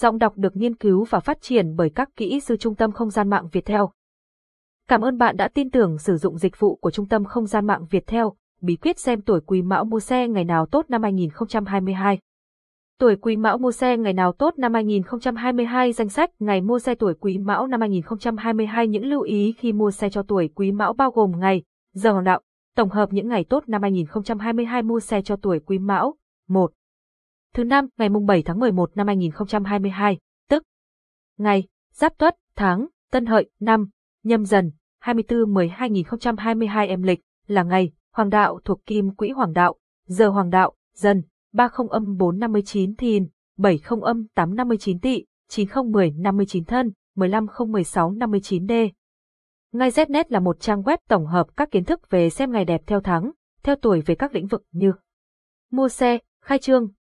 Giọng đọc được nghiên cứu và phát triển bởi các kỹ sư Trung tâm Không gian mạng Việt Theo. Cảm ơn bạn đã tin tưởng sử dụng dịch vụ của Trung tâm Không gian mạng Việt Theo. Bí quyết xem tuổi Quý Mão mua xe ngày nào tốt năm 2022. Tuổi Quý Mão mua xe ngày nào tốt năm 2022 danh sách ngày mua xe tuổi Quý Mão năm 2022 những lưu ý khi mua xe cho tuổi Quý Mão bao gồm ngày, giờ hoàng đạo, tổng hợp những ngày tốt năm 2022 mua xe cho tuổi Quý Mão. 1 thứ năm ngày mùng 7 tháng 11 năm 2022, tức ngày Giáp Tuất, tháng Tân Hợi, năm Nhâm Dần, 24-10-2022 âm lịch là ngày Hoàng đạo thuộc Kim Quỹ Hoàng đạo, giờ Hoàng đạo, Dần, 30 âm 459 Thìn, 70 âm 859 Tỵ, 9010 59 Thân, 15016 59 D. Ngay Znet là một trang web tổng hợp các kiến thức về xem ngày đẹp theo tháng, theo tuổi về các lĩnh vực như mua xe, khai trương,